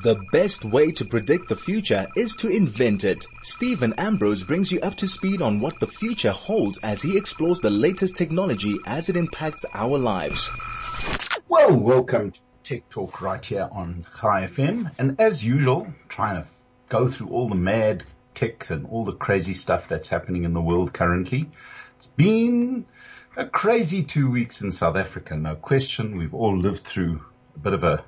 The best way to predict the future is to invent it. Stephen Ambrose brings you up to speed on what the future holds as he explores the latest technology as it impacts our lives. Well, welcome to Tech Talk right here on Chai FM. And as usual, trying to go through all the mad tech and all the crazy stuff that's happening in the world currently. It's been a crazy two weeks in South Africa, no question. We've all lived through a bit of a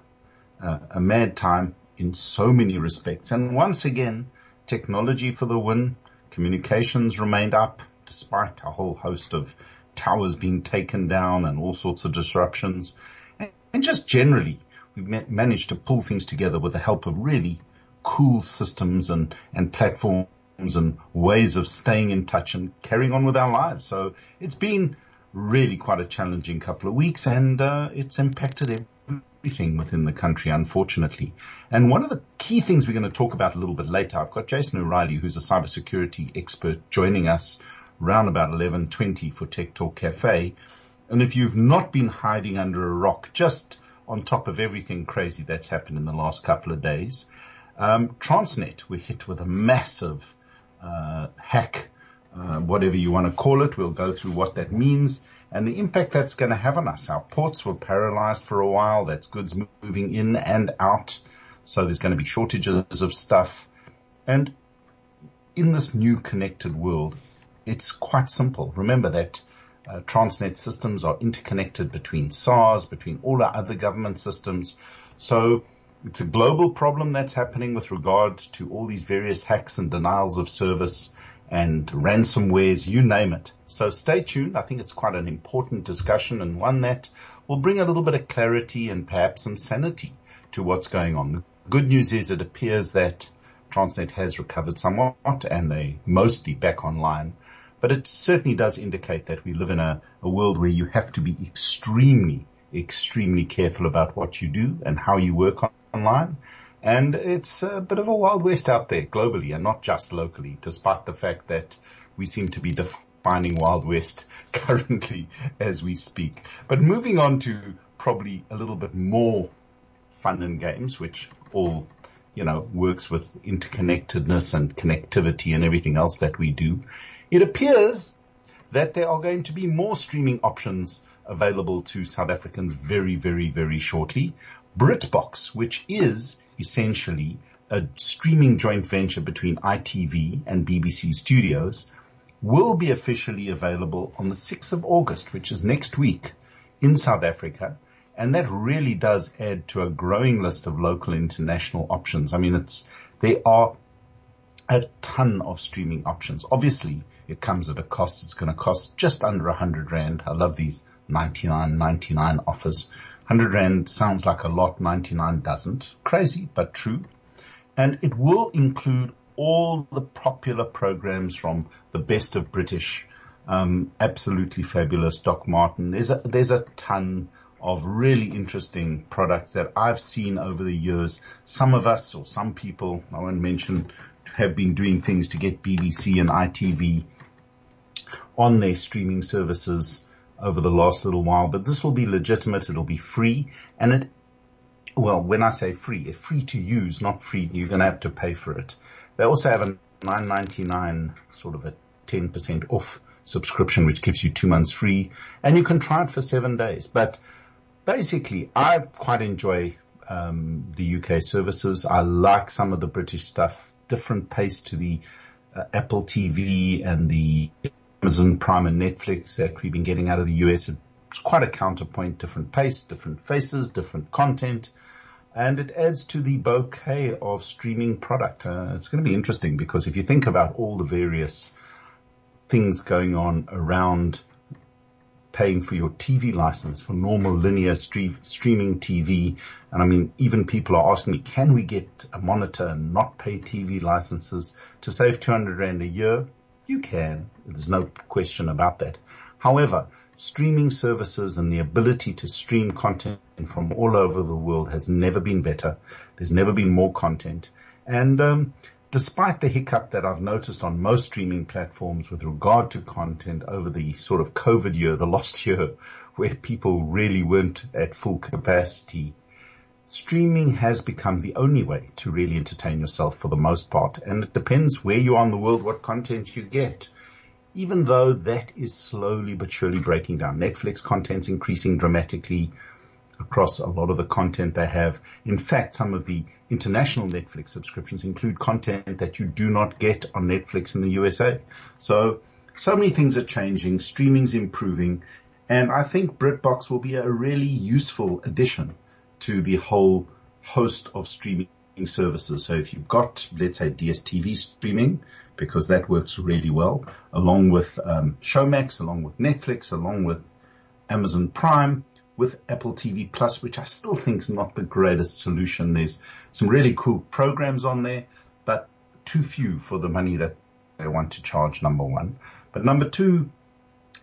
uh, a mad time in so many respects. And once again, technology for the win. Communications remained up despite a whole host of towers being taken down and all sorts of disruptions. And, just generally, we've ma- managed to pull things together with the help of really cool systems and, and platforms and ways of staying in touch and carrying on with our lives. So it's been really quite a challenging couple of weeks and uh, it's impacted everything within the country, unfortunately. And one of the key things we're going to talk about a little bit later, I've got Jayson O'Reilly, who's a cybersecurity expert, joining us around about 11.20 for Tech Talk Cafe. And if you've not been hiding under a rock, just on top of everything crazy that's happened in the last couple of days, um, Transnet were hit with a massive uh, hack, uh, whatever you want to call it. We'll go through what that means and the impact that's going to have on us. Our ports were paralyzed for a while. That's goods moving in and out. So there's going to be shortages of stuff. And in this new connected world, it's quite simple. Remember that uh, Transnet systems are interconnected between SARS, between all our other government systems. So it's a global problem that's happening with regard to all these various hacks and denials of service and ransomwares, you name it. So stay tuned. I think it's quite an important discussion and one that will bring a little bit of clarity and perhaps some sanity to what's going on. The good news is it appears that Transnet has recovered somewhat and they mostly back online. But it certainly does indicate that we live in a, a world where you have to be extremely, extremely careful about what you do and how you work on, online. And it's a bit of a wild west out there globally and not just locally, despite the fact that we seem to be defining wild west currently as we speak. But moving on to probably a little bit more fun and games, which all, you know, works with interconnectedness and connectivity and everything else that we do. It appears that there are going to be more streaming options available to South Africans very, very, very shortly. BritBox, which is essentially a streaming joint venture between ITV and BBC Studios, will be officially available on the 6th of August, which is next week in South Africa. And that really does add to a growing list of local international options. I mean, it's, there are a ton of streaming options. Obviously, it comes at a cost. It's going to cost just under a hundred rand. I love these 99, 99 offers. 100 Rand sounds like a lot, 99 doesn't. Crazy, but true. And it will include all the popular programs from the best of British, um, absolutely fabulous Doc Martin. There's a, there's a ton of really interesting products that I've seen over the years. Some of us or some people, I won't mention, have been doing things to get BBC and ITV on their streaming services over the last little while, but this will be legitimate. It'll be free and it, well, when I say free, it's free to use, not free. You're going to have to pay for it. They also have a 9.99 sort of a 10% off subscription, which gives you two months free and you can try it for seven days. But basically I quite enjoy, um, the UK services. I like some of the British stuff, different pace to the uh, Apple TV and the Amazon Prime and Netflix that we've been getting out of the US. It's quite a counterpoint, different pace, different faces, different content. And it adds to the bouquet of streaming product. Uh, it's going to be interesting because if you think about all the various things going on around paying for your TV license for normal linear stream, streaming TV. And I mean, even people are asking me, can we get a monitor and not pay TV licenses to save 200 rand a year? You can. There's no question about that. However, streaming services and the ability to stream content from all over the world has never been better. There's never been more content. And um, despite the hiccup that I've noticed on most streaming platforms with regard to content over the sort of COVID year, the lost year, where people really weren't at full capacity, streaming has become the only way to really entertain yourself for the most part. And it depends where you are in the world, what content you get. Even though that is slowly but surely breaking down. Netflix content's increasing dramatically across a lot of the content they have. In fact, some of the international Netflix subscriptions include content that you do not get on Netflix in the USA. So, so many things are changing. Streaming's improving. And I think BritBox will be a really useful addition to the whole host of streaming services. So if you've got, let's say, DSTV streaming, because that works really well, along with um, Showmax, along with Netflix, along with Amazon Prime, with Apple TV Plus, which I still think is not the greatest solution. There's some really cool programs on there, but too few for the money that they want to charge, number one. But number two,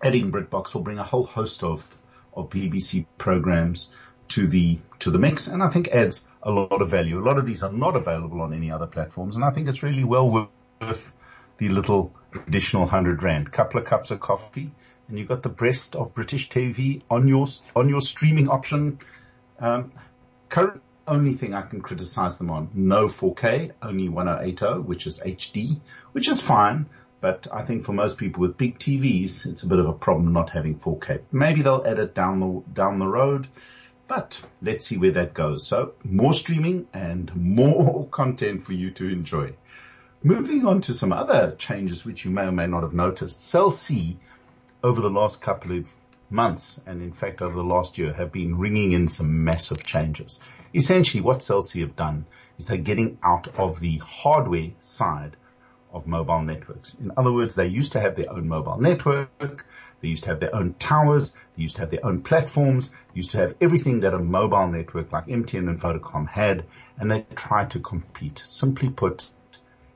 adding BritBox will bring a whole host of, of BBC programs to the to the mix, and I think adds a lot of value. A lot of these are not available on any other platforms, and I think it's really well worth the little additional hundred rand. Couple of cups of coffee, and you've got the breast of British TV on your on your streaming option. Um, current only thing I can criticize them on, no 4K, only 1080, which is HD, which is fine. But I think for most people with big TVs, it's a bit of a problem not having 4K. Maybe they'll add it down the down the road. But let's see where that goes. So more streaming and more content for you to enjoy. Moving on to some other changes which you may or may not have noticed. Cell C over the last couple of months and in fact over the last year have been ringing in some massive changes. Essentially what Cell C have done is they're getting out of the hardware side of mobile networks. In other words, they used to have their own mobile network. They used to have their own towers. They used to have their own platforms. Used to have everything that a mobile network like MTN and Vodacom had, and they tried to compete. Simply put,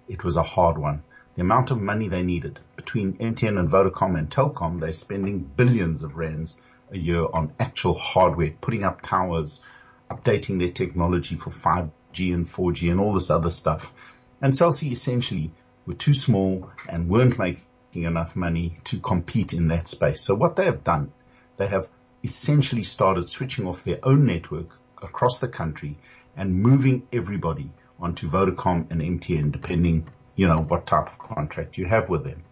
it was a hard one. The amount of money they needed between MTN and Vodacom and Telkom, they're spending billions of rands a year on actual hardware, putting up towers, updating their technology for 5G and 4G and all this other stuff. And Cell C essentially were too small and weren't making enough money to compete in that space. So what they have done, they have essentially started switching off their own network across the country and moving everybody onto Vodacom and MTN, depending, you know, what type of contract you have with them.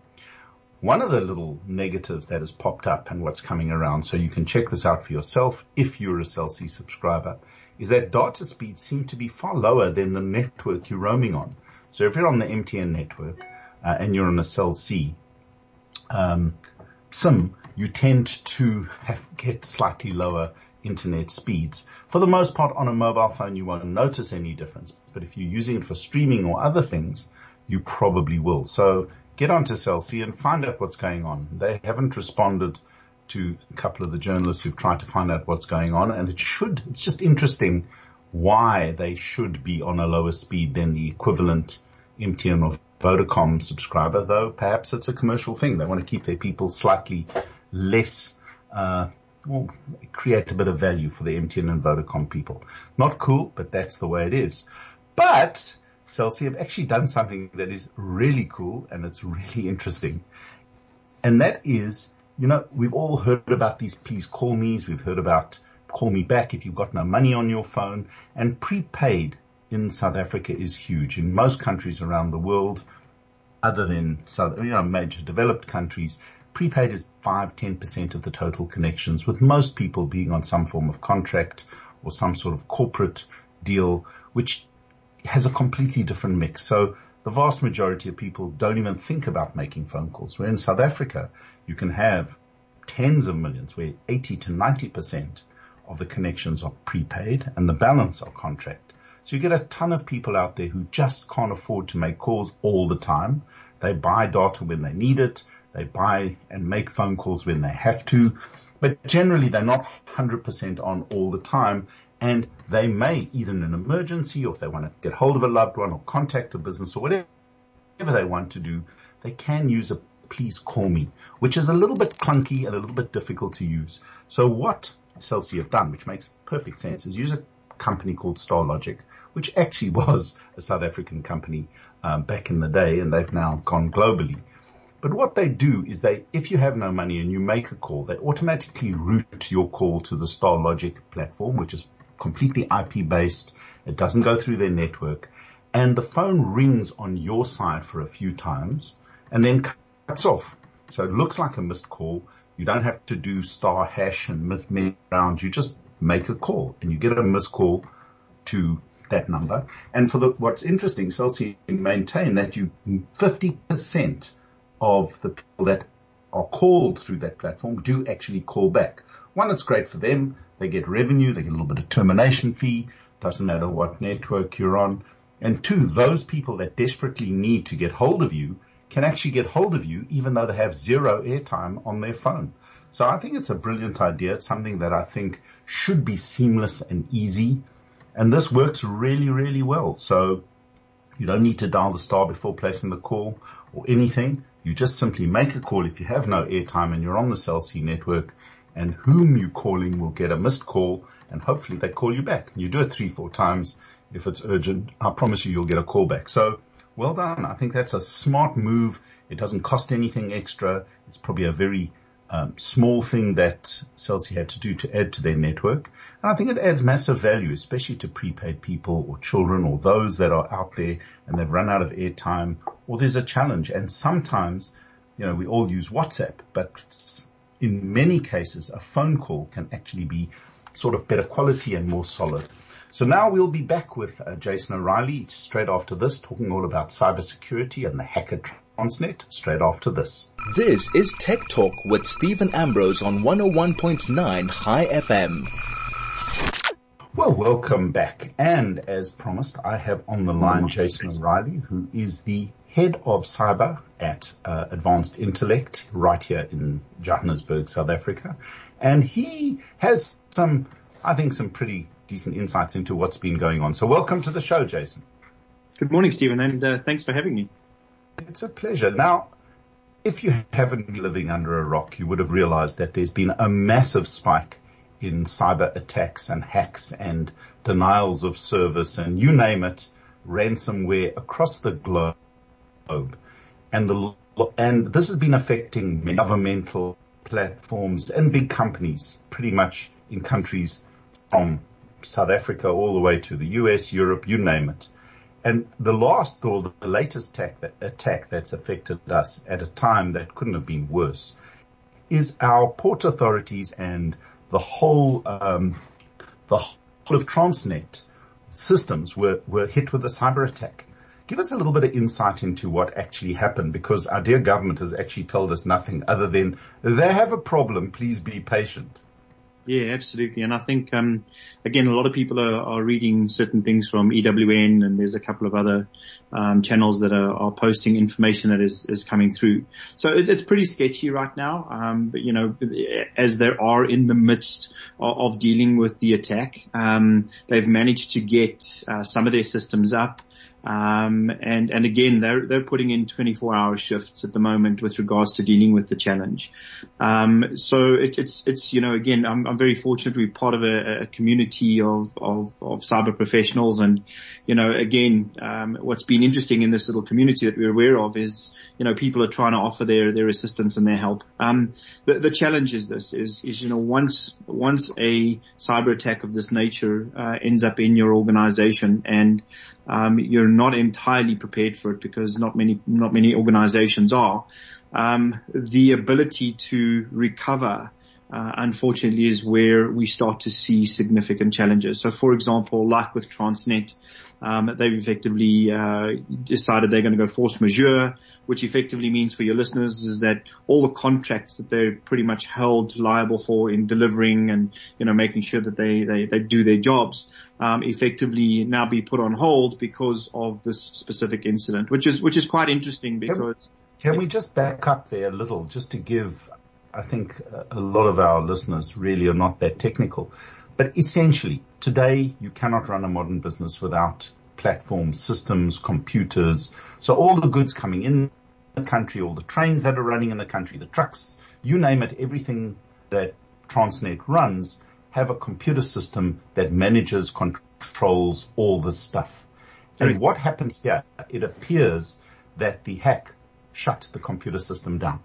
One of the little negatives that has popped up and what's coming around, so you can check this out for yourself if you're a Cell C subscriber, is that data speeds seem to be far lower than the network you're roaming on. So if you're on the MTN network uh, and you're on a Cell C, um, SIM, you tend to have, get slightly lower internet speeds. For the most part, on a mobile phone, you won't notice any difference. But if you're using it for streaming or other things, you probably will. So get onto Cell C and find out what's going on. They haven't responded to a couple of the journalists who've tried to find out what's going on, and it should. It's just interesting why they should be on a lower speed than the equivalent MTN or Vodacom subscriber, though perhaps it's a commercial thing. They want to keep their people slightly less, uh, well, create a bit of value for the MTN and Vodacom people. Not cool, but that's the way it is. But Cell C have actually done something that is really cool and it's really interesting. And that is, you know, we've all heard about these please call me's. We've heard about call me back if you've got no money on your phone and prepaid in South Africa is huge. In most countries around the world, other than South, you know, major developed countries, prepaid is 5, 10% of the total connections, with most people being on some form of contract or some sort of corporate deal, which has a completely different mix. So the vast majority of people don't even think about making phone calls. Where in South Africa, you can have tens of millions where 80 to 90% of the connections are prepaid and the balance are contract. So you get a ton of people out there who just can't afford to make calls all the time. They buy data when they need it. They buy and make phone calls when they have to, but generally they're not 100% on all the time. And they may, either in an emergency or if they want to get hold of a loved one or contact a business or whatever they want to do, they can use a please call me, which is a little bit clunky and a little bit difficult to use. So what Cell C have done, which makes perfect sense, is use a company called Starlogik, which actually was a South African company um, back in the day, and they've now gone globally. But what they do is they, if you have no money and you make a call, they automatically route your call to the Starlogik platform, which is completely IP based. It doesn't go through their network and the phone rings on your side for a few times and then cuts off. So it looks like a missed call. You don't have to do star hash and myth around. You just make a call and you get a missed call to that number. And for the, what's interesting, Cell C maintain that you 50% of the people that are called through that platform do actually call back. One, it's great for them. They get revenue. They get a little bit of termination fee. Doesn't matter what network you're on. And two, those people that desperately need to get hold of you can actually get hold of you even though they have zero airtime on their phone. So I think it's a brilliant idea. It's something that I think should be seamless and easy. And this works really, really well. So you don't need to dial the star before placing the call or anything. You just simply make a call if you have no airtime and you're on the Cell C network and whom you're calling will get a missed call and hopefully they call you back. You do it three, four times. If it's urgent, I promise you, you'll get a call back. So well done. I think that's a smart move. It doesn't cost anything extra. It's probably a very um, small thing that Cell C had to do to add to their network. And I think it adds massive value, especially to prepaid people or children or those that are out there and they've run out of airtime or there's a challenge. And sometimes, you know, we all use WhatsApp, but in many cases, a phone call can actually be sort of better quality and more solid. So now we'll be back with uh, Jayson O'Reilly straight after this, talking all about cybersecurity and the hacker Transnet straight after this. This is Tech Talk with Stephen Ambrose on 101.9 Chai FM. Well, welcome back. And as promised, I have on the line Jayson O'Reilly, who is the head of cyber at uh, Atvance Intellect right here in Johannesburg, South Africa. And he has some, I think, some pretty decent insights into what's been going on. So welcome to the show, Jayson. Good morning, Stephen, and uh, thanks for having me. It's a pleasure. Now, if you haven't been living under a rock, you would have realized that there's been a massive spike in cyber attacks and hacks and denials of service and you name it, ransomware across the globe and the and this has been affecting governmental platforms and big companies pretty much in countries from South Africa all the way to the US, Europe, you name it. And the last or the latest attack, that, attack that's affected us at a time that couldn't have been worse is our port authorities and the whole, um, the whole of Transnet systems were, were hit with a cyber attack. Give us a little bit of insight into what actually happened because our dear government has actually told us nothing other than they have a problem. Please be patient. Yeah, absolutely. And I think, um, again, a lot of people are, are, reading certain things from EWN and there's a couple of other, um, channels that are, are, posting information that is, is coming through. So it, it's pretty sketchy right now. Um, but you know, as they are in the midst of, of dealing with the attack, um, they've managed to get, uh, some of their systems up. Um, and, and again, they're, they're putting in 24 hour shifts at the moment with regards to dealing with the challenge. Um, so it, it's, it's, you know, again, I'm, I'm very fortunate to be part of a, a community of, of, of, cyber professionals. And, you know, again, um, what's been interesting in this little community that we're aware of is, you know, people are trying to offer their, their assistance and their help. Um, the, the challenge is this is, is, you know, once, once a cyber attack of this nature, uh, ends up in your organization and, um, you're not entirely prepared for it because not many, not many organizations are. Um, the ability to recover, uh, unfortunately is where we start to see significant challenges. So for example, like with Transnet, um, they've effectively uh, decided they're going to go force majeure, which effectively means for your listeners is that all the contracts that they're pretty much held liable for in delivering and you know making sure that they they, they do their jobs um, effectively now be put on hold because of this specific incident, which is which is quite interesting because. Can, can we just back up there a little, just to give, I think a lot of our listeners really are not that technical, but essentially today you cannot run a modern business without platforms, systems, computers. So all the goods coming in the country, all the trains that are running in the country, the trucks, you name it, everything that Transnet runs have a computer system that manages, controls all this stuff. And what happened here, it appears that the hack shut the computer system down.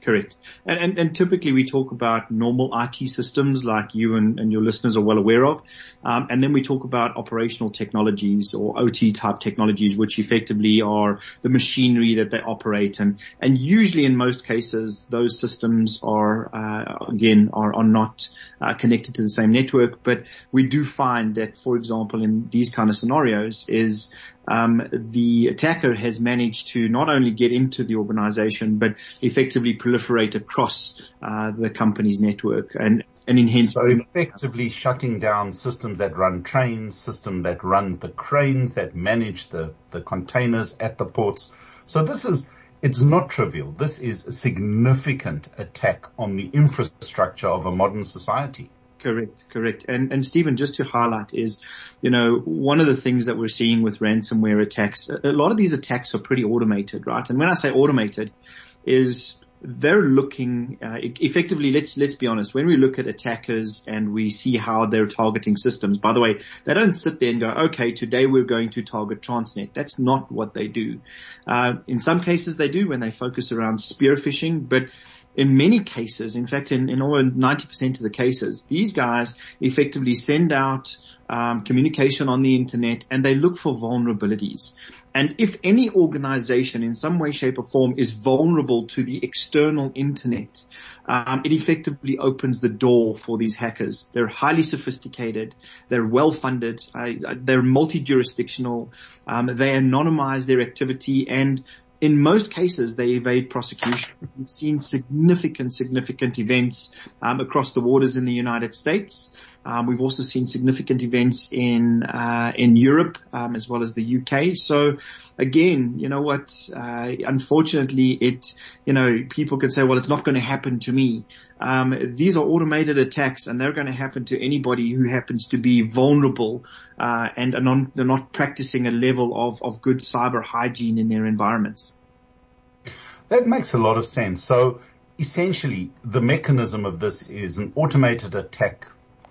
Correct. And, and, and, typically we talk about normal IT systems like you and, and your listeners are well aware of. Um, and then we talk about operational technologies or OT type technologies, which effectively are the machinery that they operate. And, and usually in most cases, those systems are, uh, again, are, are not uh, connected to the same network. But we do find that, for example, in these kind of scenarios is um, the attacker has managed to not only get into the organization, but effectively proliferate across uh, the company's network and and enhance. So effectively shutting down systems that run trains, system that runs the cranes that manage the, the containers at the ports. So this is, it's not trivial. This is a significant attack on the infrastructure of a modern society. Correct, correct. And, and Stephen, just to highlight is, you know, one of the things that we're seeing with ransomware attacks, a lot of these attacks are pretty automated, right? And when I say automated is they're looking, uh, effectively, let's, let's be honest, when we look at attackers and we see how they're targeting systems, by the way, they don't sit there and go, okay, today we're going to target Transnet. That's not what they do. Uh, in some cases they do when they focus around spear phishing, but in many cases, in fact, in, in over 90% of the cases, these guys effectively send out um, communication on the internet and they look for vulnerabilities. And if any organization in some way, shape or form is vulnerable to the external internet, um, it effectively opens the door for these hackers. They're highly sophisticated. They're well funded. They're multi-jurisdictional. Um, they anonymize their activity and in most cases, they evade prosecution. We've seen significant, significant events um, across the waters in the United States. Um, we've also seen significant events in uh, in Europe um, as well as the UK. So again, you know what? Uh, unfortunately, it you know people can say, well, it's not going to happen to me. Um, these are automated attacks, and they're going to happen to anybody who happens to be vulnerable uh, and are not, they're not practicing a level of of good cyber hygiene in their environments. That makes a lot of sense. So essentially, the mechanism of this is an automated attack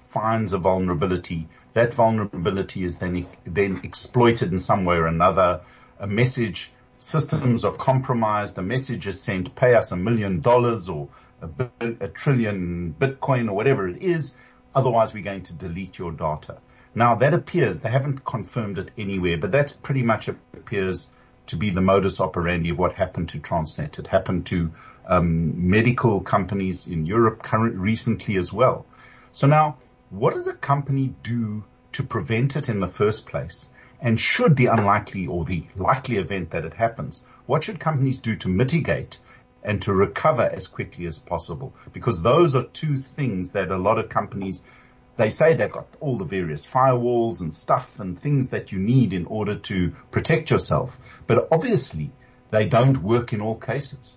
finds a vulnerability. That vulnerability is then, then exploited in some way or another. A message, systems are compromised. A message is sent, pay us a million dollars or a, a trillion Bitcoin or whatever it is. Otherwise we're going to delete your data. Now that appears, they haven't confirmed it anywhere, but that pretty much appears to be the modus operandi of what happened to Transnet. It happened to um, medical companies in Europe current, recently as well. So now what does a company do to prevent it in the first place? And should the unlikely or the likely event that it happens, what should companies do to mitigate and to recover as quickly as possible? Because those are two things that a lot of companies, they say they've got all the various firewalls and stuff and things that you need in order to protect yourself. But obviously they don't work in all cases.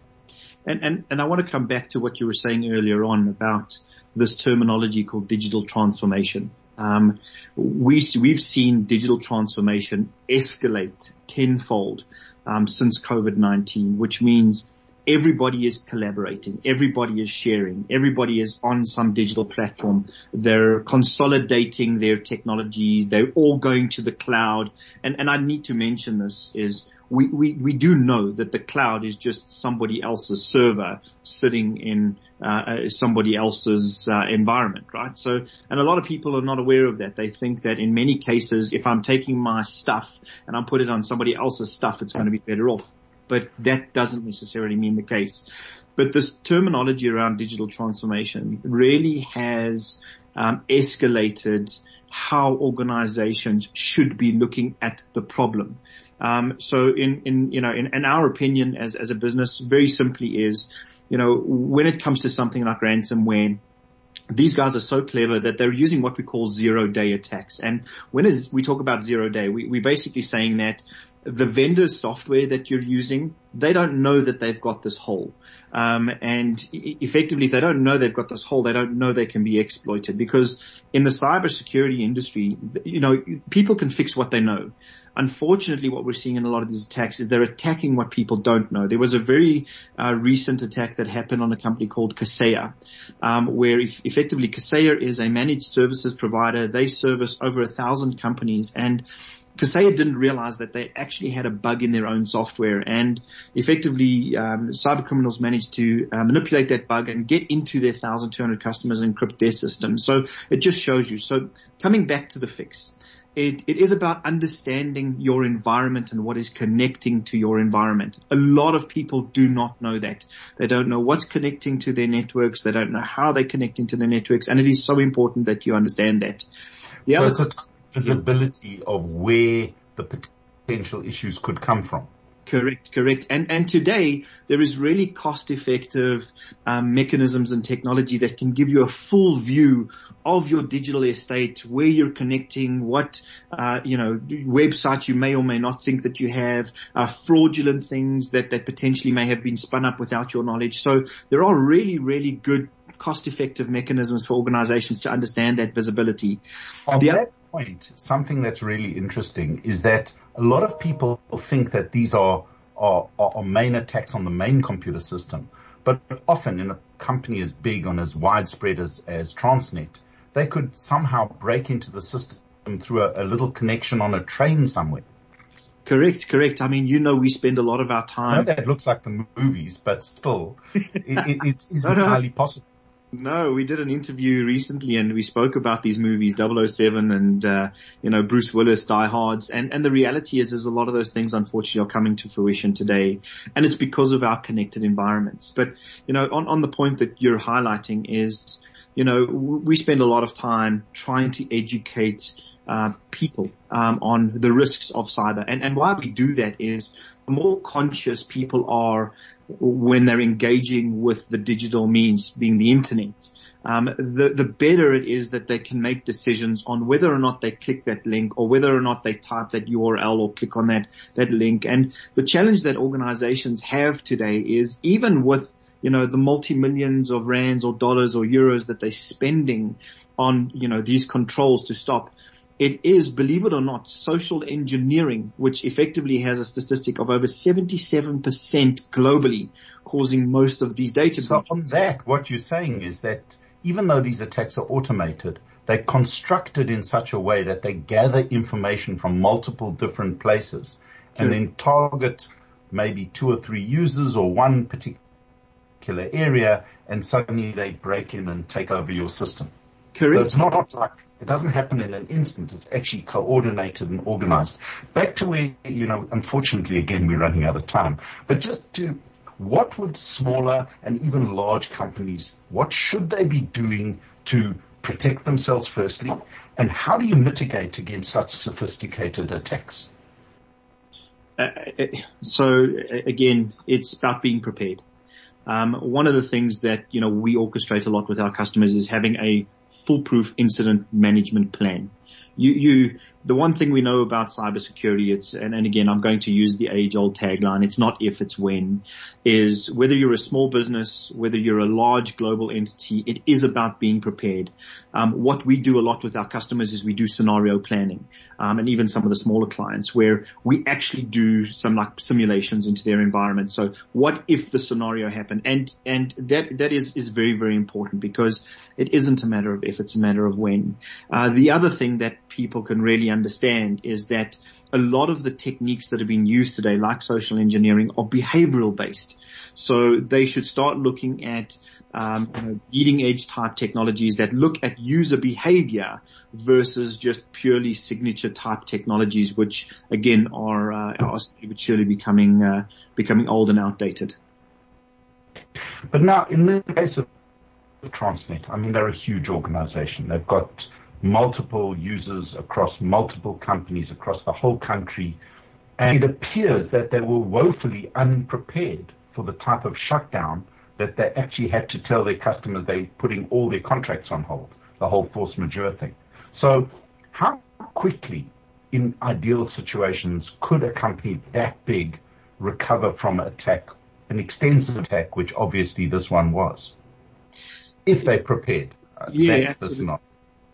And, and, and I want to come back to what you were saying earlier on about this terminology called digital transformation. Um, we, we've seen digital transformation escalate tenfold um, since COVID-19, which means everybody is collaborating, everybody is sharing, everybody is on some digital platform. They're consolidating their technology. They're all going to the cloud. And, and I need to mention this is we, we, do know that the cloud is just somebody else's server sitting in uh, uh, somebody else's uh, environment, right? So, and a lot of people are not aware of that. They think that in many cases, if I'm taking my stuff and I'm put it on somebody else's stuff, it's going to be better off. But that doesn't necessarily mean the case. But this terminology around digital transformation really has um, escalated how organizations should be looking at the problem. Um, so in, in, you know, in, in our opinion as, as a business, very simply is, you know, when it comes to something like ransomware, these guys are so clever that they're using what we call zero day attacks. And when is, we talk about zero day, we, we're basically saying that the vendor's software that you're using, they don't know that they've got this hole. Um, and effectively, if they don't know they've got this hole, they don't know they can be exploited because in the cybersecurity industry, you know, people can fix what they know. Unfortunately, what we're seeing in a lot of these attacks is they're attacking what people don't know. There was a very uh, recent attack that happened on a company called Kaseya, um, where effectively Kaseya is a managed services provider. They service over a thousand companies and Kaseya didn't realize that they actually had a bug in their own software and effectively um, cyber criminals managed to uh, manipulate that bug and get into their 1,200 customers and encrypt their system. So it just shows you. So coming back to the fix, it, it is about understanding your environment and what is connecting to your environment. A lot of people do not know that. They don't know what's connecting to their networks. They don't know how they're connecting to their networks. And it is so important that you understand that. The so it's a visibility of where the potential issues could come from. Correct, correct. And and today there is really cost-effective um, mechanisms and technology that can give you a full view of your digital estate, where you're connecting, what uh, you know websites you may or may not think that you have, uh, fraudulent things that that potentially may have been spun up without your knowledge. So there are really, really good cost-effective mechanisms for organizations to understand that visibility. The that point, something that's really interesting is that a lot of people think that these are, are, are main attacks on the main computer system. But often in a company as big and as widespread as, as Transnet, they could somehow break into the system through a, a little connection on a train somewhere. Correct, correct. I mean, you know, we spend a lot of our time. I know that looks like the movies, but still, it, it, it is entirely possible. No, we did an interview recently and we spoke about these movies, 007 and, uh, you know, Bruce Willis, Die Hards. And, and the reality is, is a lot of those things unfortunately are coming to fruition today. And it's because of our connected environments. But, you know, on, on the point that you're highlighting is, you know, we spend a lot of time trying to educate uh, people um, on the risks of cyber. And, and why we do that is the more conscious people are when they're engaging with the digital means, being the internet, um, the, the better it is that they can make decisions on whether or not they click that link or whether or not they type that URL or click on that, that link. And the challenge that organizations have today is even with you know, the multi-millions of rands or dollars or euros that they're spending on, you know, these controls to stop. It is, believe it or not, social engineering, which effectively has a statistic of over 77% globally causing most of these data so on that, what you're saying is that even though these attacks are automated, they're constructed in such a way that they gather information from multiple different places and then target maybe two or three users or one particular area and suddenly they break in and take over your system. Correct. So it's not like it doesn't happen in an instant. It's actually coordinated and organized. Back to where, you know, unfortunately again we're running out of time. But just to, what would smaller and even large companies, what should they be doing to protect themselves firstly? And how do you mitigate against such sophisticated attacks? Uh, uh so again, it's about being prepared. Um, one of the things that you know we orchestrate a lot with our customers is having a foolproof incident management plan. You, you, the one thing we know about cybersecurity, it's, and, and again, I'm going to use the age old tagline, it's not if, it's when, is whether you're a small business, whether you're a large global entity, it is about being prepared. Um, what we do a lot with our customers is we do scenario planning, um, and even some of the smaller clients where we actually do some like simulations into their environment. So what if the scenario happened? And, and that, that is, is very, very important because it isn't a matter of if, it's a matter of when. Uh, the other thing that people can really understand is that a lot of the techniques that are being used today, like social engineering, are behavioral based. So they should start looking at um, you know, leading edge type technologies that look at user behavior versus just purely signature type technologies, which again are, uh, are surely becoming uh, becoming old and outdated. But now, in the case of Transnet, I mean, they're a huge organization. They've got multiple users across multiple companies across the whole country. And it appears that they were woefully unprepared for the type of shutdown that they actually had to tell their customers they're putting all their contracts on hold, the whole force majeure thing. So how quickly in ideal situations could a company that big recover from an attack, an extensive attack, which obviously this one was, if they prepared? Uh, yeah, absolutely.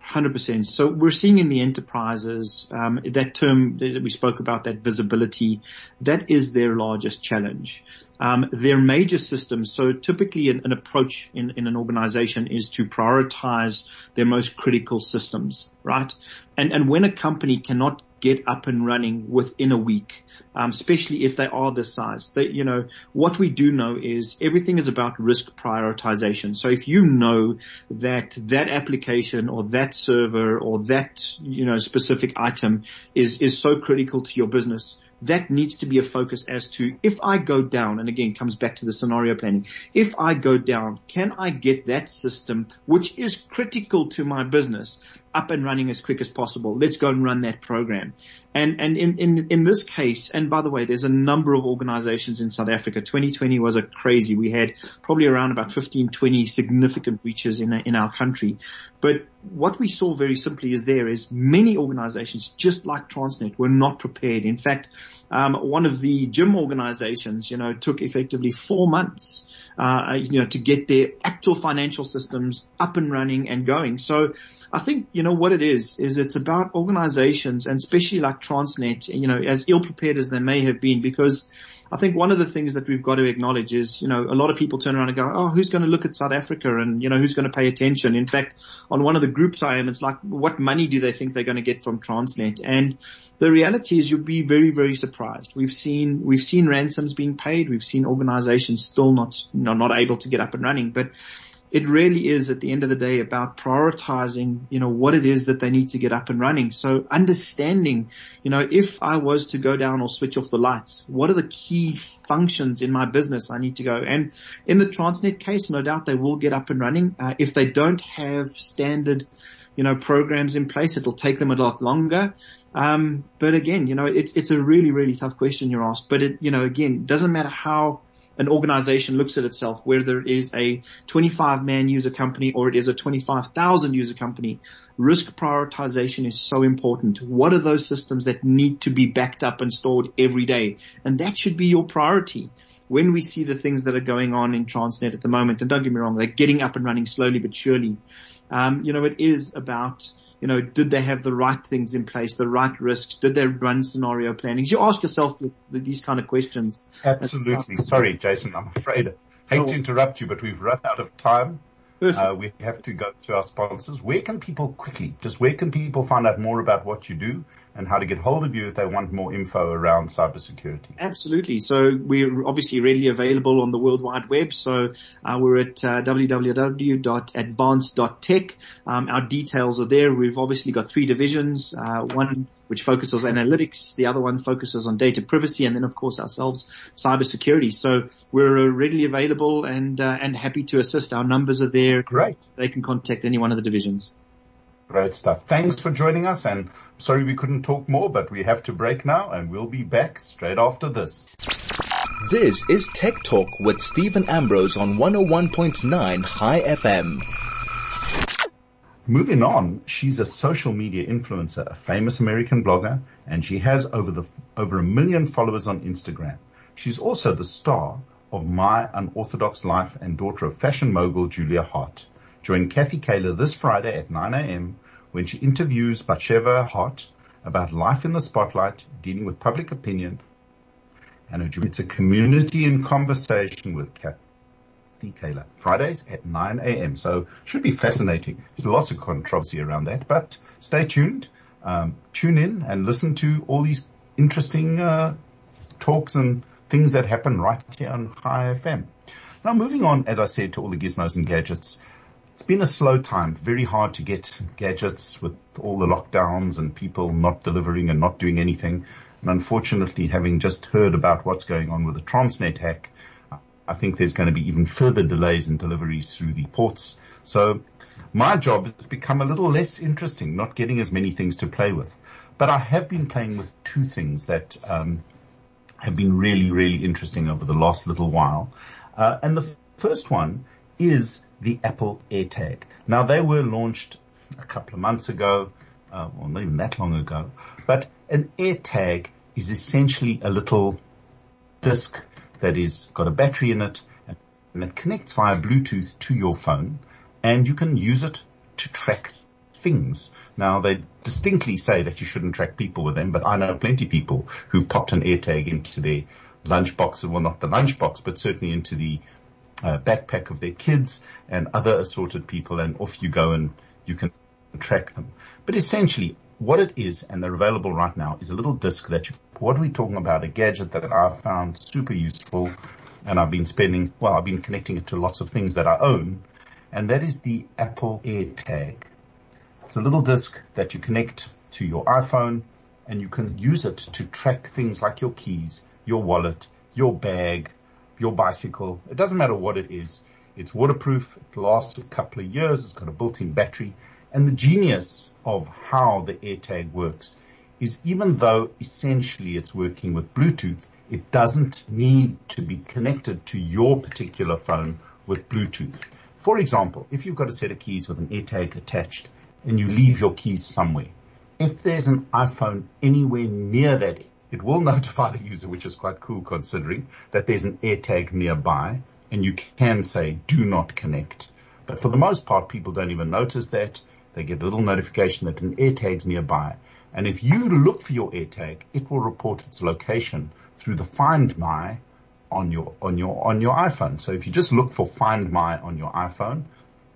Hundred percent. So we're seeing in the enterprises um, that term that we spoke about, that visibility, that is their largest challenge. Um, their major systems. So typically, an, an approach in, in, an organization is to prioritize their most critical systems, right? And and when a company cannot get up and running within a week, um, especially if they are this size. They, you know, what we do know is everything is about risk prioritization. So if you know that that application or that server or that, you know, specific item is, is so critical to your business, that needs to be a focus as to if I go down, and again comes back to the scenario planning. If I go down, can I get that system, which is critical to my business, up and running as quick as possible? Let's go and run that program. And, and in, in, in this case, and by the way, there's a number of organizations in South Africa. 2020 was a crazy. We had probably around about 15, 20 significant breaches in, in our country. But what we saw very simply is there is many organizations, just like Transnet, were not prepared. In fact, um, one of the gym organizations, you know, took effectively four months, uh, you know, to get their actual financial systems up and running and going. So I think, you know, what it is, is it's about organizations and especially like Transnet, you know, as ill prepared as they may have been because I think one of the things that we've got to acknowledge is, you know, a lot of people turn around and go, oh, who's going to look at South Africa and, you know, who's going to pay attention? In fact, on one of the groups I am, it's like, what money do they think they're going to get from Transnet? And the reality is you'll be very, very surprised. We've seen, we've seen ransoms being paid. We've seen organizations still not, you know, not able to get up and running, but it really is at the end of the day about prioritizing, you know, what it is that they need to get up and running. So understanding, you know, if I was to go down or switch off the lights, what are the key functions in my business I need to go? And in the Transnet case, no doubt they will get up and running. Uh, if they don't have standard, you know, programs in place, it'll take them a lot longer. Um, but again, you know, it's, it's a really, really tough question you're asked, but it, you know, again, doesn't matter how an organization looks at itself, whether it is a 25 man user company or it is a 25,000 user company, risk prioritization is so important. What are those systems that need to be backed up and stored every day? And that should be your priority when we see the things that are going on in Transnet at the moment. And don't get me wrong, they're getting up and running slowly but surely. Um, you know, it is about you know, did they have the right things in place, the right risks? Did they run scenario planning? You ask yourself these kind of questions. Absolutely. Sorry, Jayson, I'm afraid. I hate to interrupt you, but we've run out of time. Uh, we have to go to our sponsors. Where can people quickly, just where can people find out more about what you do and how to get hold of you if they want more info around cybersecurity? Absolutely. So we're obviously readily available on the World Wide Web. So uh, we're at uh, www.atvance.tech. Um, our details are there. We've obviously got three divisions. Uh, one which focuses on analytics, the other one focuses on data privacy, and then of course ourselves cybersecurity. So we're uh, readily available and uh, and happy to assist. Our numbers are there. Great. They can contact any one of the divisions. Great stuff. Thanks for joining us and sorry we couldn't talk more, but we have to break now and we'll be back straight after this. This is Tech Talk with Stephen Ambrose on 101.9 Chai FM. Moving on, she's a social media influencer, a famous American blogger, and she has over the, over a million followers on Instagram. She's also the star of My Unorthodox Life and daughter of fashion mogul Julia Haart. Join Kathy Kaler this Friday at 9 a.m. when she interviews Batsheva Haart about life in the spotlight, dealing with public opinion, and it's a community in conversation with Kathy Kaler. Fridays at 9 a.m. So should be fascinating. There's lots of controversy around that, but stay tuned. Um, tune in and listen to all these interesting uh, talks and things that happen right here on Chai FM. Now moving on, as I said, to all the gizmos and gadgets. It's been a slow time, very hard to get gadgets with all the lockdowns and people not delivering and not doing anything. And unfortunately, having just heard about what's going on with the Transnet hack, I think there's going to be even further delays in deliveries through the ports. So my job has become a little less interesting, not getting as many things to play with. But I have been playing with two things that um, have been really, really interesting over the last little while. Uh, and the first one is the Apple AirTag. Now they were launched a couple of months ago, uh, well not even that long ago, but an AirTag is essentially a little disc that is got a battery in it and it connects via Bluetooth to your phone and you can use it to track things. Now they distinctly say that you shouldn't track people with them, but I know plenty of people who've popped an AirTag into their lunchbox, well not the lunchbox, but certainly into the uh, backpack of their kids and other assorted people and off you go and you can track them. But essentially what it is, and they're available right now, is a little disc that you, what are we talking about? A gadget that I've found super useful and I've been spending, well, I've been connecting it to lots of things that I own, and that is the Apple AirTag. It's a little disc that you connect to your iPhone and you can use it to track things like your keys, your wallet, your bag, your bicycle. It doesn't matter what it is. It's waterproof. It lasts a couple of years. It's got a built-in battery. And the genius of how the AirTag works is even though essentially it's working with Bluetooth, it doesn't need to be connected to your particular phone with Bluetooth. For example, if you've got a set of keys with an AirTag attached and you leave your keys somewhere, if there's an iPhone anywhere near that, it will notify the user, which is quite cool considering that there's an AirTag nearby and you can say do not connect. But for the most part, people don't even notice that. They get a little notification that an AirTag's nearby. And if you look for your AirTag, it will report its location through the Find My on your, on your, on your iPhone. So if you just look for Find My on your iPhone,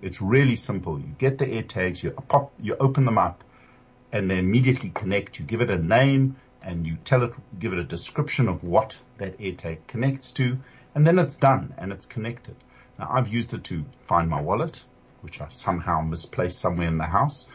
it's really simple. You get the AirTags, you pop, you open them up and they immediately connect. You give it a name and you tell it, give it a description of what that AirTag connects to and then it's done and it's connected. Now I've used it to find my wallet, which I somehow misplaced somewhere in the house.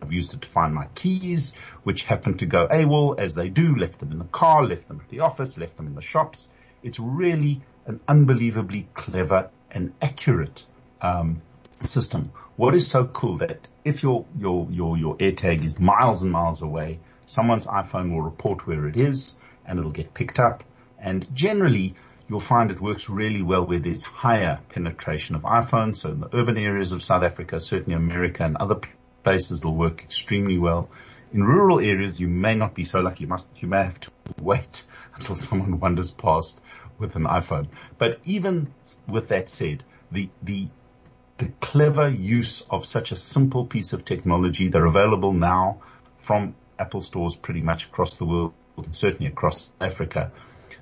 I've used it to find my keys, which happened to go AWOL as they do, left them in the car, left them at the office, left them in the shops. It's really an unbelievably clever and accurate um, system. What is so cool that if your your your your AirTag is miles and miles away, someone's iPhone will report where it is, and it'll get picked up. And generally, you'll find it works really well where there's higher penetration of iPhones. So in the urban areas of South Africa, certainly America and other places, it'll work extremely well. In rural areas, you may not be so lucky. You must, you may have to wait until someone wanders past with an iPhone. But even with that said, the, the, the clever use of such a simple piece of technology, they're available now from Apple stores pretty much across the world, and certainly across Africa.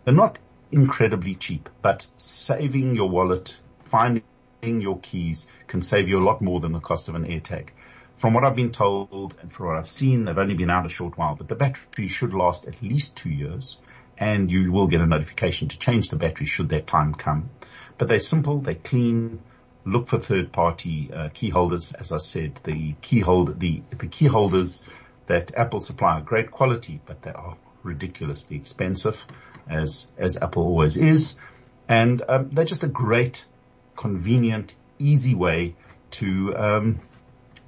They're not incredibly cheap, but saving your wallet, finding your keys can save you a lot more than the cost of an AirTag. From what I've been told and from what I've seen, they've only been out a short while, but the battery should last at least two years and you will get a notification to change the battery should that time come. But they're simple, they're clean. Look for third party uh, key holders. As I said, the key holder, the, the key holders that Apple supply great quality, but they are ridiculously expensive as, as Apple always is. And um, they're just a great, convenient, easy way to, um,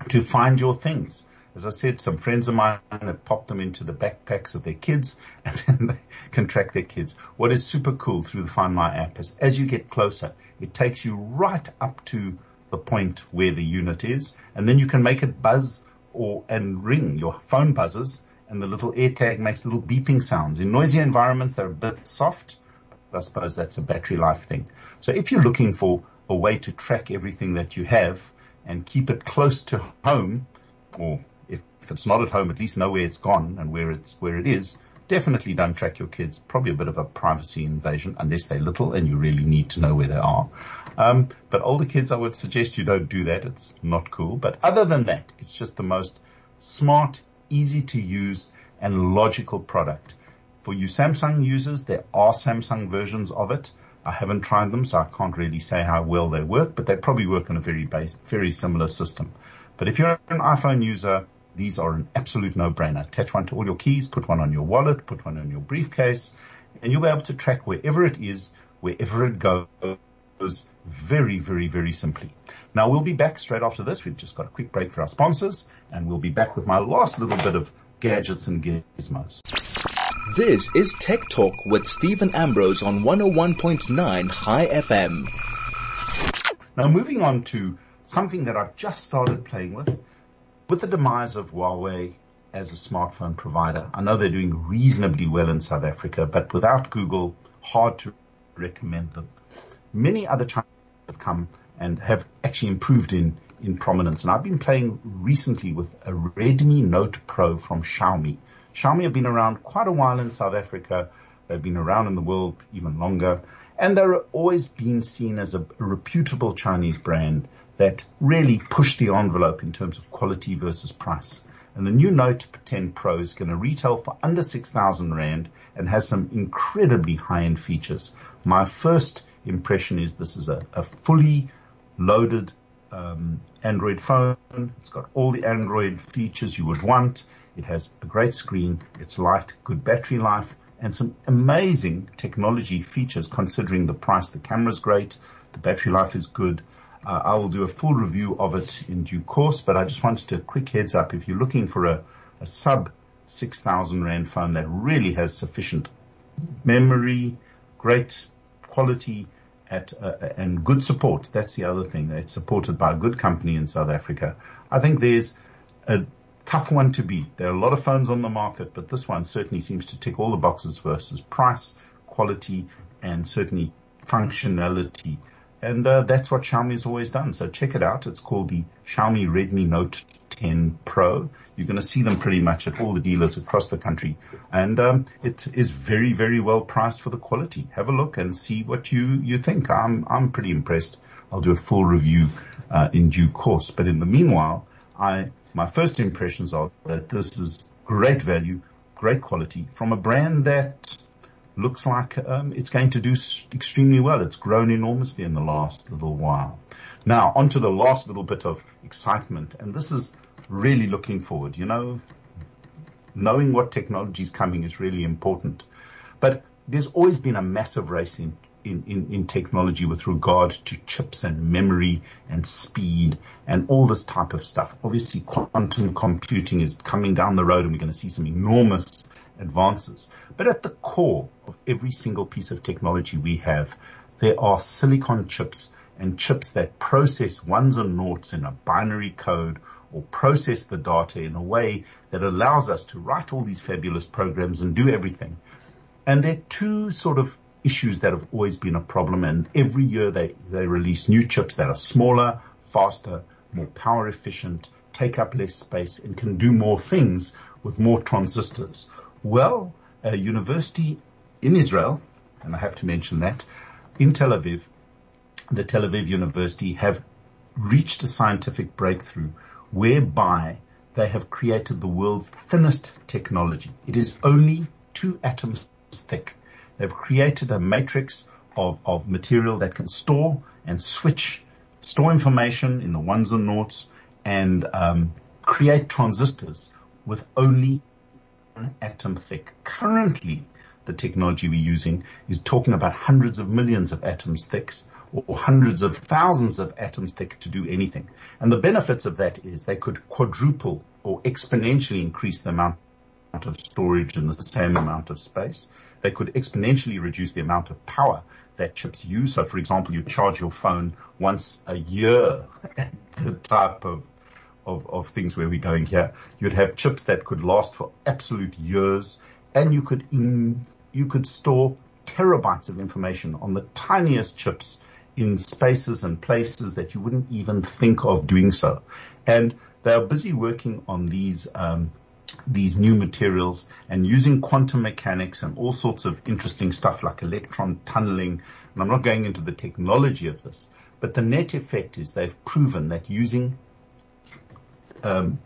to find your things. As I said, some friends of mine have popped them into the backpacks of their kids and then they can track their kids. What is super cool through the Find My app is as you get closer, it takes you right up to the point where the unit is and then you can make it buzz or, and ring. Your phone buzzes and the little AirTag makes little beeping sounds. In noisy environments, they're a bit soft. I suppose that's a battery life thing. So if you're looking for a way to track everything that you have and keep it close to home, or if, if it's not at home, at least know where it's gone and where it's, where it is, definitely don't track your kids. Probably a bit of a privacy invasion unless they're little and you really need to know where they are. Um, but older kids, I would suggest you don't do that. It's not cool. But other than that, it's just the most smart, easy to use and logical product. For you Samsung users, there are Samsung versions of it. I haven't tried them, so I can't really say how well they work, but they probably work on a very base, very similar system. But if you're an iPhone user, these are an absolute no-brainer. Attach one to all your keys, put one on your wallet, put one on your briefcase, and you'll be able to track wherever it is, wherever it goes, very, very, very simply. Now we'll be back straight after this. We've just got a quick break for our sponsors and we'll be back with my last little bit of gadgets and gizmos. This is Tech Talk with Stephen Ambrose on 101.9 Chai FM. Now moving on to something that I've just started playing with. With the demise of Huawei as a smartphone provider, I know they're doing reasonably well in South Africa, but without Google, hard to recommend them. Many other Chinese have come and have actually improved in, in prominence. And I've been playing recently with a Redmi Note Pro from Xiaomi. Xiaomi have been around quite a while in South Africa. They've been around in the world even longer. And they're always been seen as a reputable Chinese brand that really push the envelope in terms of quality versus price. And the new Note 10 Pro is going to retail for under 6,000 Rand and has some incredibly high-end features. My first impression is this is a, a fully loaded um, Android phone. It's got all the Android features you would want. It has a great screen. It's light, good battery life, and some amazing technology features considering the price. The camera's great. The battery life is good. Uh, I will do a full review of it in due course, but I just wanted a quick heads up. If you're looking for a, a sub 6,000 Rand phone that really has sufficient memory, great quality, at, uh, and good support. That's the other thing. It's supported by a good company in South Africa. I think there's a tough one to beat. There are a lot of phones on the market, but this one certainly seems to tick all the boxes versus price, quality, and certainly functionality. And uh, that's what Xiaomi has always done. So check it out. It's called the Xiaomi Redmi Note 10 Pro. You're going to see them pretty much at all the dealers across the country. And um, it is very, very well priced for the quality. Have a look and see what you, you think. I'm, I'm pretty impressed. I'll do a full review uh, in due course. But in the meanwhile, I my first impressions are that this is great value, great quality from a brand that looks like um, it's going to do extremely well. It's grown enormously in the last little while. Now, onto the last little bit of excitement, and this is really looking forward. You know, knowing what technology is coming is really important. But there's always been a massive race in, in, in, in, technology with regard to chips and memory and speed and all this type of stuff. Obviously, quantum computing is coming down the road and we're going to see some enormous advances. But at the core of every single piece of technology we have, there are silicon chips and chips that process ones and noughts in a binary code or process the data in a way that allows us to write all these fabulous programs and do everything. And there are two sort of issues that have always been a problem and every year they, they release new chips that are smaller, faster, more power efficient, take up less space and can do more things with more transistors. Well, a university in Israel, and I have to mention that, in Tel Aviv, the Tel Aviv University have reached a scientific breakthrough whereby they have created the world's thinnest technology. It is only two atoms thick. They've created a matrix of, of material that can store and switch, store information in the ones and noughts and um, create transistors with only one atom thick. Currently, the technology we're using is talking about hundreds of millions of atoms thick or hundreds of thousands of atoms thick to do anything. And the benefits of that is they could quadruple or exponentially increase the amount of storage in the same amount of space. They could exponentially reduce the amount of power that chips use. So for example, you charge your phone once a year, at the type of, of, of things where we're going here. You'd have chips that could last for absolute years and you could in, you could store terabytes of information on the tiniest chips in spaces and places that you wouldn't even think of doing so. And they are busy working on these um, these new materials and using quantum mechanics and all sorts of interesting stuff like electron tunneling. And I'm not going into the technology of this, but the net effect is they've proven that using um,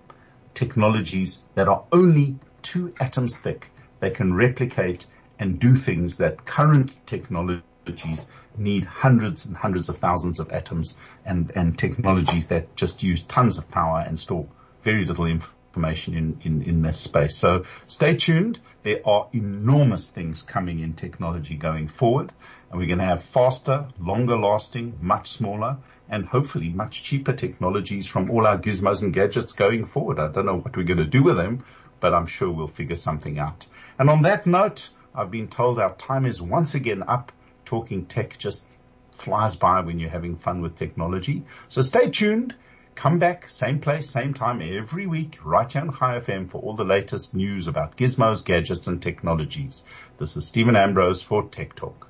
technologies that are only two atoms thick, they can replicate and do things that current technologies need hundreds and hundreds of thousands of atoms and, and technologies that just use tons of power and store very little information in, in, in this space. So stay tuned. There are enormous things coming in technology going forward and we're going to have faster, longer lasting, much smaller and hopefully much cheaper technologies from all our gizmos and gadgets going forward. I don't know what we're going to do with them, but I'm sure we'll figure something out. And on that note, I've been told our time is once again up talking tech just flies by when you're having fun with technology. So stay tuned. Come back, same place, same time every week, right here on Chai FM for all the latest news about gizmos, gadgets and technologies. This is Stephen Ambrose for Tech Talk.